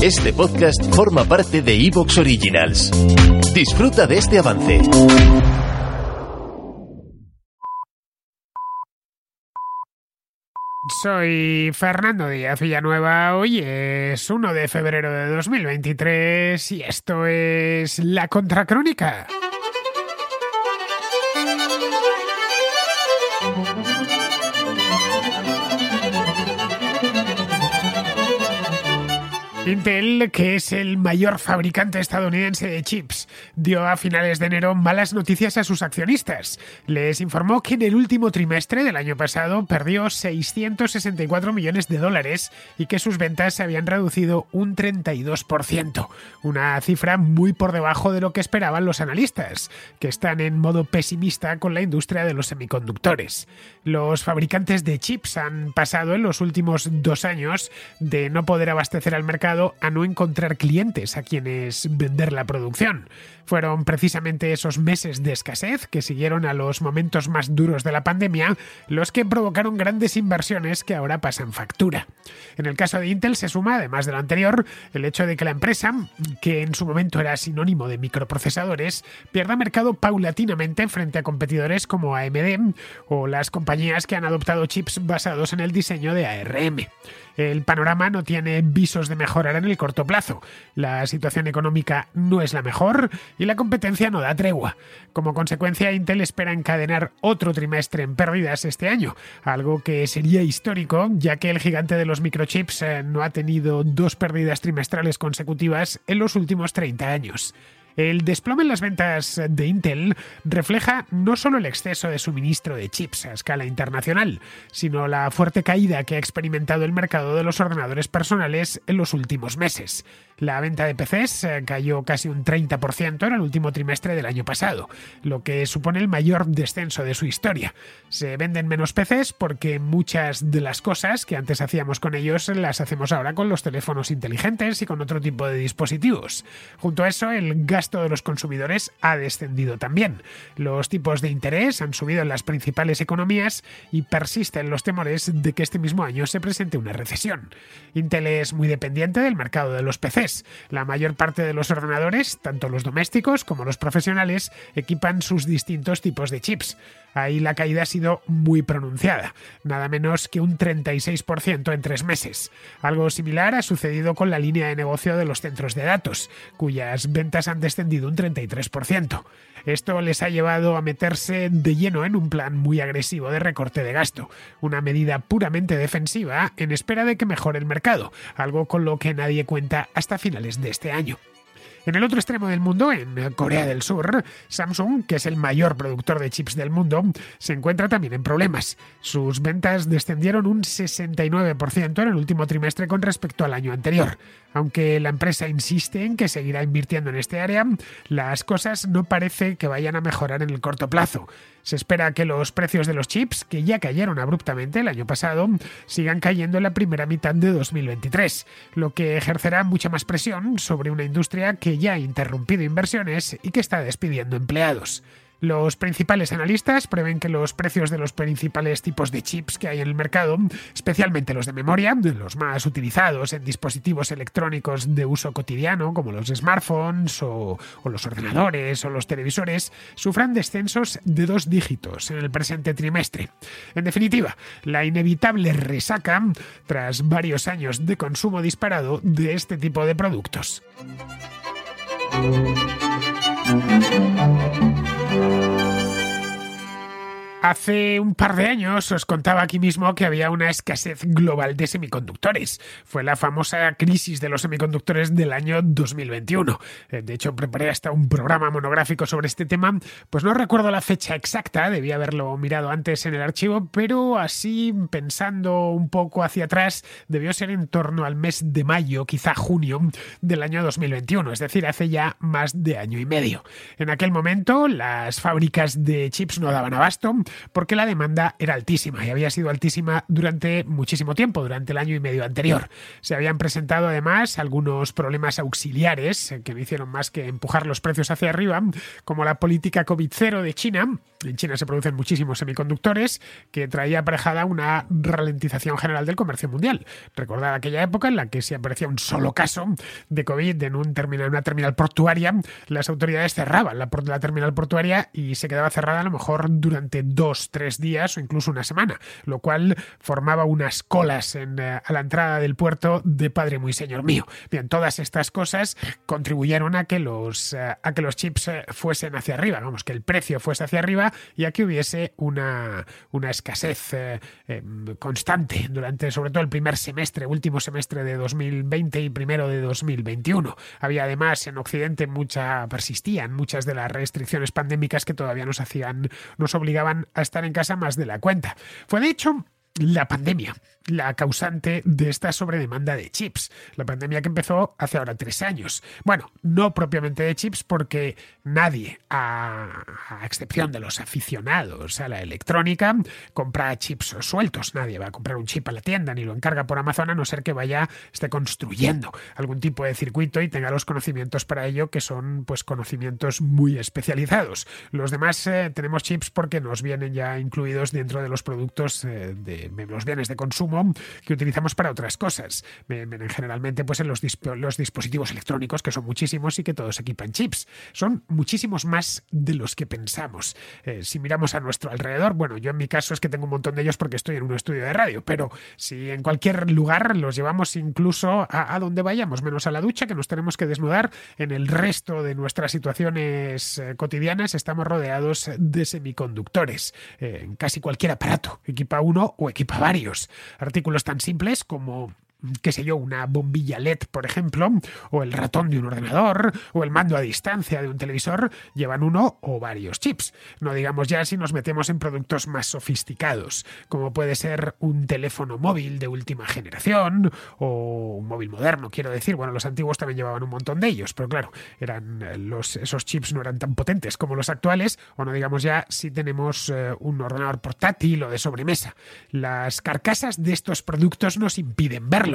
Este podcast forma parte de Evox Originals. Disfruta de este avance. Soy Fernando Díaz Villanueva. Hoy es 1 de febrero de 2023 y esto es La Contracrónica. Intel, que es el mayor fabricante estadounidense de chips, dio a finales de enero malas noticias a sus accionistas. Les informó que en el último trimestre del año pasado perdió 664 millones de dólares y que sus ventas se habían reducido un 32%, una cifra muy por debajo de lo que esperaban los analistas, que están en modo pesimista con la industria de los semiconductores. Los fabricantes de chips han pasado en los últimos dos años de no poder abastecer al mercado a no encontrar clientes a quienes vender la producción. Fueron precisamente esos meses de escasez que siguieron a los momentos más duros de la pandemia los que provocaron grandes inversiones que ahora pasan factura. En el caso de Intel se suma, además de lo anterior, el hecho de que la empresa, que en su momento era sinónimo de microprocesadores, pierda mercado paulatinamente frente a competidores como AMD o las compañías que han adoptado chips basados en el diseño de ARM. El panorama no tiene visos de mejorar en el corto plazo. La situación económica no es la mejor y la competencia no da tregua. Como consecuencia, Intel espera encadenar otro trimestre en pérdidas este año, algo que sería histórico, ya que el gigante de los microchips eh, no ha tenido dos pérdidas trimestrales consecutivas en los últimos 30 años. El desplome en las ventas de Intel refleja no solo el exceso de suministro de chips a escala internacional, sino la fuerte caída que ha experimentado el mercado de los ordenadores personales en los últimos meses. La venta de PCs eh, cayó casi un 30% en el último trimestre del año pasado, lo que supone el mayor descenso de su historia. Se venden menos PCs porque muchas de las cosas que antes hacíamos con ellos las hacemos ahora con los teléfonos inteligentes y con otro tipo de dispositivos. Junto a eso, el gasto de los consumidores ha descendido también. Los tipos de interés han subido en las principales economías y persisten los temores de que este mismo año se presente una recesión. Intel es muy dependiente del mercado de los PCs la mayor parte de los ordenadores, tanto los domésticos como los profesionales, equipan sus distintos tipos de chips. Ahí la caída ha sido muy pronunciada, nada menos que un 36% en tres meses. Algo similar ha sucedido con la línea de negocio de los centros de datos, cuyas ventas han descendido un 33%. Esto les ha llevado a meterse de lleno en un plan muy agresivo de recorte de gasto, una medida puramente defensiva en espera de que mejore el mercado, algo con lo que nadie cuenta hasta finales de este año. En el otro extremo del mundo, en Corea del Sur, Samsung, que es el mayor productor de chips del mundo, se encuentra también en problemas. Sus ventas descendieron un 69% en el último trimestre con respecto al año anterior. Aunque la empresa insiste en que seguirá invirtiendo en este área, las cosas no parece que vayan a mejorar en el corto plazo. Se espera que los precios de los chips, que ya cayeron abruptamente el año pasado, sigan cayendo en la primera mitad de 2023, lo que ejercerá mucha más presión sobre una industria que ya ha interrumpido inversiones y que está despidiendo empleados. Los principales analistas prevén que los precios de los principales tipos de chips que hay en el mercado, especialmente los de memoria, los más utilizados en dispositivos electrónicos de uso cotidiano como los smartphones o, los ordenadores o los televisores, sufran descensos de dos dígitos en el presente trimestre. En definitiva, la inevitable resaca tras varios años de consumo disparado de este tipo de productos. Hace un par de años os contaba aquí mismo que había una escasez global de semiconductores. Fue la famosa crisis de los semiconductores del año 2021. Eh, de hecho, preparé hasta un programa monográfico sobre este tema. Pues no recuerdo la fecha exacta, debía haberlo mirado antes en el archivo, pero así pensando un poco hacia atrás, debió ser en torno al mes de mayo, quizá junio del año 2021, es decir, hace ya más de año y medio. En aquel momento, las fábricas de chips no daban abasto porque la demanda era altísima y había sido altísima durante muchísimo tiempo, durante el año y medio anterior. Se habían presentado además algunos problemas auxiliares que no hicieron más que empujar los precios hacia arriba, como la política COVID-0 de China En China se producen muchísimos semiconductores que traía aparejada una ralentización general del comercio mundial. Recordad aquella época en la que si aparecía un solo caso de COVID en un terminal, una terminal portuaria, las autoridades cerraban la, la terminal portuaria y se quedaba cerrada a lo mejor durante dos, tres días o incluso una semana, lo cual formaba unas colas en, eh, a la entrada del puerto de padre muy señor mío. Bien, todas estas cosas contribuyeron a que los, eh, a que los chips eh, fuesen hacia arriba, vamos, que el precio fuese hacia arriba ya que hubiese una, una escasez eh, em, constante durante sobre todo el primer semestre, último semestre de 2020 y primero de 2021. Había además en Occidente mucha, persistían muchas de las restricciones pandémicas que todavía nos hacían, nos obligaban a estar en casa más de la cuenta. Fue de hecho la pandemia, la causante de esta sobredemanda de chips. La pandemia que empezó hace ahora tres años. Bueno, no propiamente de chips porque nadie, a, excepción de los aficionados a la electrónica, compra chips sueltos. Nadie va a comprar un chip a la tienda ni lo encarga por Amazon a no ser que vaya, esté construyendo algún tipo de circuito y tenga los conocimientos para ello que son pues conocimientos muy especializados. Los demás eh, tenemos chips porque nos vienen ya incluidos dentro de los productos eh, de los bienes de consumo que utilizamos para otras cosas. Generalmente pues en los, los dispositivos electrónicos, que son muchísimos y que todos equipan chips. Son muchísimos más de los que pensamos. Eh, si miramos a nuestro alrededor, bueno, yo en mi caso es que tengo un montón de ellos porque estoy en un estudio de radio, pero si en cualquier lugar los llevamos incluso a, donde vayamos, menos a la ducha, que nos tenemos que desnudar, en el resto de nuestras situaciones eh, cotidianas estamos rodeados de semiconductores. Eh, en casi cualquier aparato equipa uno o equipa varios. Artículos tan simples como qué sé yo, una bombilla LED, por ejemplo, o el ratón de un ordenador, o el mando a distancia de un televisor, llevan uno o varios chips. No digamos ya si nos metemos en productos más sofisticados, como puede ser un teléfono móvil de última generación, o un móvil moderno, quiero decir. Bueno, los antiguos también llevaban un montón de ellos, pero claro, eran eh, los, esos chips no eran tan potentes como los actuales, o no digamos ya si tenemos eh, un ordenador portátil o de sobremesa. Las carcasas de estos productos nos impiden verlos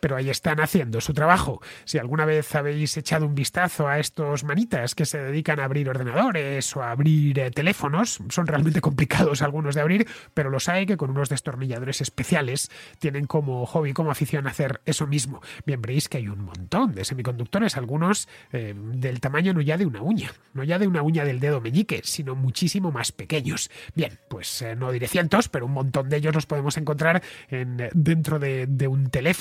pero ahí están haciendo su trabajo. Si alguna vez habéis echado un vistazo a estos manitas que se dedican a abrir ordenadores o a abrir eh, teléfonos, son realmente complicados algunos de abrir, pero los hay que con unos destornilladores especiales tienen como hobby, como afición hacer eso mismo. Bien, veréis que hay un montón de semiconductores, algunos eh, del tamaño no ya de una uña, no ya de una uña del dedo meñique, sino muchísimo más pequeños. Bien, pues eh, no diré cientos, pero un montón de ellos los podemos encontrar en, dentro de un teléfono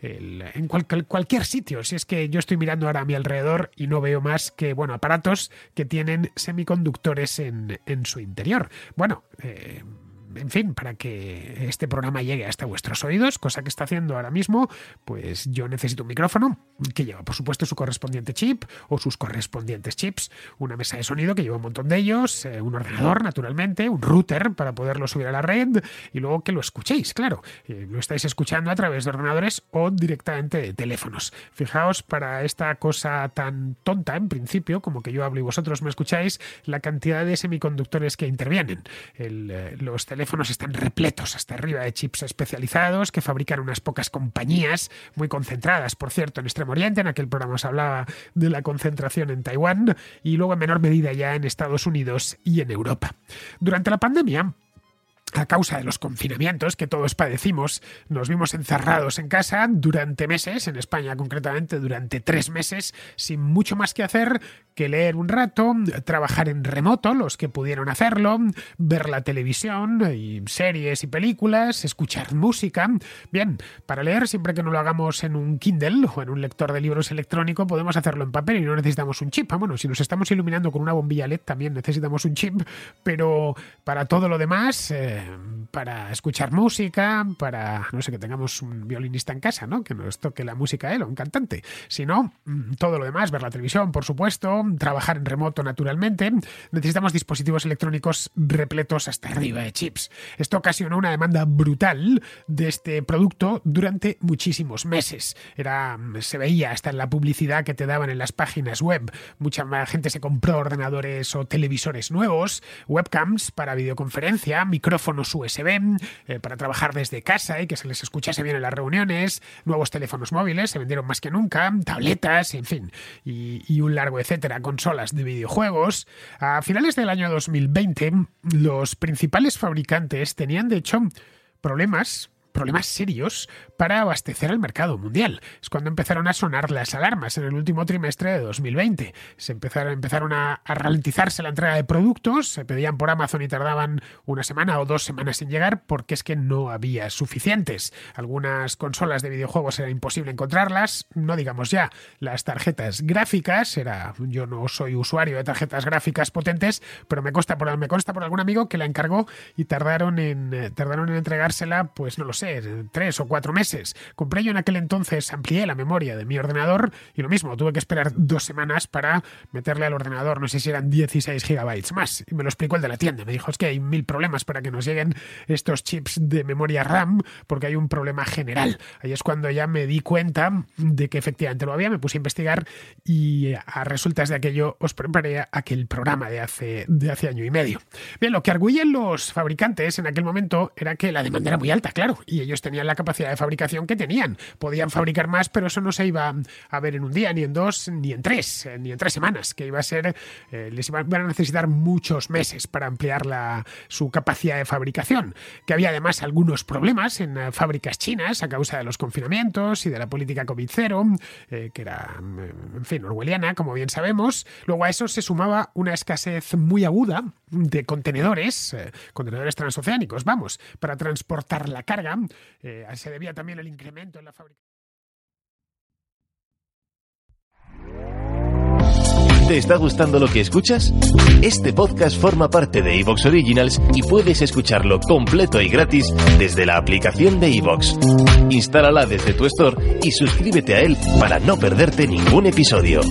en cualquier sitio. Si es que yo estoy mirando ahora a mi alrededor y no veo más que, bueno, aparatos que tienen semiconductores en, su interior. Bueno, eh, en fin, para que este programa llegue hasta vuestros oídos, cosa que está haciendo ahora mismo, pues yo necesito un micrófono que lleva, por supuesto, su correspondiente chip o sus correspondientes chips, una mesa de sonido que lleva un montón de ellos, eh, un ordenador, naturalmente, un router para poderlo subir a la red y luego que lo escuchéis, claro. Eh, lo estáis escuchando a través de ordenadores o directamente de teléfonos. Fijaos, para esta cosa tan tonta en principio, como que yo hablo y vosotros me escucháis, la cantidad de semiconductores que intervienen. Eh, los teléfonos teléfonos están repletos hasta arriba de chips especializados que fabrican unas pocas compañías muy concentradas, por cierto, en Extremo Oriente. En aquel programa se hablaba de la concentración en Taiwán y luego en menor medida ya en Estados Unidos y en Europa. Durante la pandemia, a causa de los confinamientos que todos padecimos, nos vimos encerrados en casa durante meses, en España concretamente durante tres meses, sin mucho más que hacer que leer un rato, trabajar en remoto, los que pudieron hacerlo, ver la televisión y series y películas, escuchar música. Bien, para leer, siempre que no lo hagamos en un Kindle o en un lector de libros electrónico, podemos hacerlo en papel y no necesitamos un chip. Bueno, si nos estamos iluminando con una bombilla LED también necesitamos un chip, pero para todo lo demás... Eh, para escuchar música, para, no sé, que tengamos un violinista en casa, ¿no? Que nos toque la música él o un cantante. Si no, mm, todo lo demás, ver la televisión, por supuesto, trabajar en remoto, naturalmente, necesitamos dispositivos electrónicos repletos hasta arriba de chips. Esto ocasionó una demanda brutal de este producto durante muchísimos meses. Era, se veía hasta en la publicidad que te daban en las páginas web. Mucha gente se compró ordenadores o televisores nuevos, webcams para videoconferencia, micrófonos micrófonos USB eh, para trabajar desde casa y que se les escuchase bien en las reuniones, nuevos teléfonos móviles, se vendieron más que nunca, tabletas, en fin, y, y un largo etcétera, consolas de videojuegos. A finales del año 2020, los principales fabricantes tenían de hecho problemas problemas serios para abastecer al mercado mundial. Es cuando empezaron a sonar las alarmas en el último trimestre de 2020. Se empezaron, empezaron a, ralentizarse la entrega de productos, se pedían por Amazon y tardaban una semana o dos semanas en llegar porque es que no había suficientes. Algunas consolas de videojuegos era imposible encontrarlas, no digamos ya las tarjetas gráficas, era yo no soy usuario de tarjetas gráficas potentes, pero me consta por me consta por algún amigo que la encargó y tardaron en eh, tardaron en entregársela, pues no lo sé, tres o cuatro meses. Compré yo en aquel entonces, amplié la memoria de mi ordenador y lo mismo, tuve que esperar dos semanas para meterle al ordenador, no sé si eran 16 gigabytes más. Y me lo explicó el de la tienda. Me dijo, es que hay mil problemas para que nos lleguen estos chips de memoria RAM porque hay un problema general. Ahí es cuando ya me di cuenta de que efectivamente lo había, me puse a investigar y a resultas de aquello os preparé aquel programa de hace, de hace año y medio. Bien, lo que arguyen los fabricantes en aquel momento era que la demanda era muy alta, claro, ellos tenían la capacidad de fabricación que tenían. Podían fabricar más, pero eso no se iba a ver en un día, ni en dos, ni en tres, eh, ni en tres semanas, que iba a ser, eh, les iban a necesitar muchos meses para ampliar la, su capacidad de fabricación, que había además algunos problemas en eh, fábricas chinas a causa de los confinamientos y de la política COVID-0, que era, en fin, orwelliana, como bien sabemos. Luego a eso se sumaba una escasez muy aguda de contenedores, contenedores transoceánicos, vamos, para transportar la carga eh, se debía también el incremento en la fábrica. ¿Te está gustando lo que escuchas? Este podcast forma parte de Evox Originals y puedes escucharlo completo y gratis desde la aplicación de Evox. Instálala desde tu store y suscríbete a él para no perderte ningún episodio.